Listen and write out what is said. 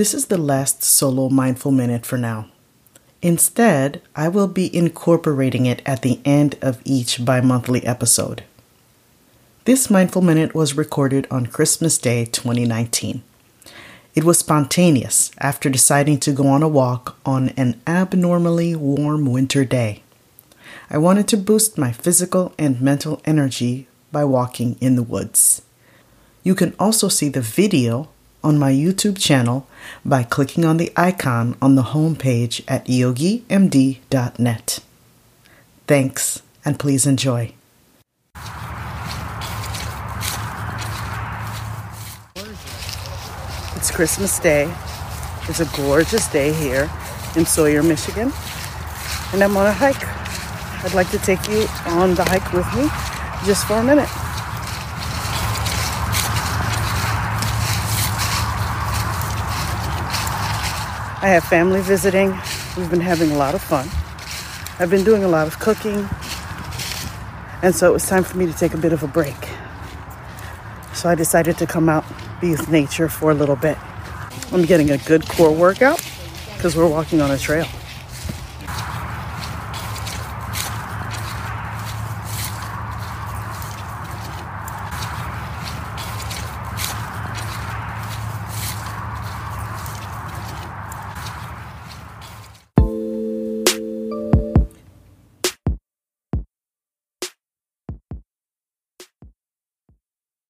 This is the last solo mindful minute for now. Instead, I will be incorporating it at the end of each bi monthly episode. This mindful minute was recorded on Christmas Day 2019. It was spontaneous after deciding to go on a walk on an abnormally warm winter day. I wanted to boost my physical and mental energy by walking in the woods. You can also see the video on my YouTube channel by clicking on the icon on the homepage at yogimd.net. Thanks, and please enjoy. It's Christmas Day. It's a gorgeous day here in Sawyer, Michigan, and I'm on a hike. I'd like to take you on the hike with me just for a minute. I have family visiting. We've been having a lot of fun. I've been doing a lot of cooking. And so it was time for me to take a bit of a break. So I decided to come out, be with nature for a little bit. I'm getting a good core workout because we're walking on a trail.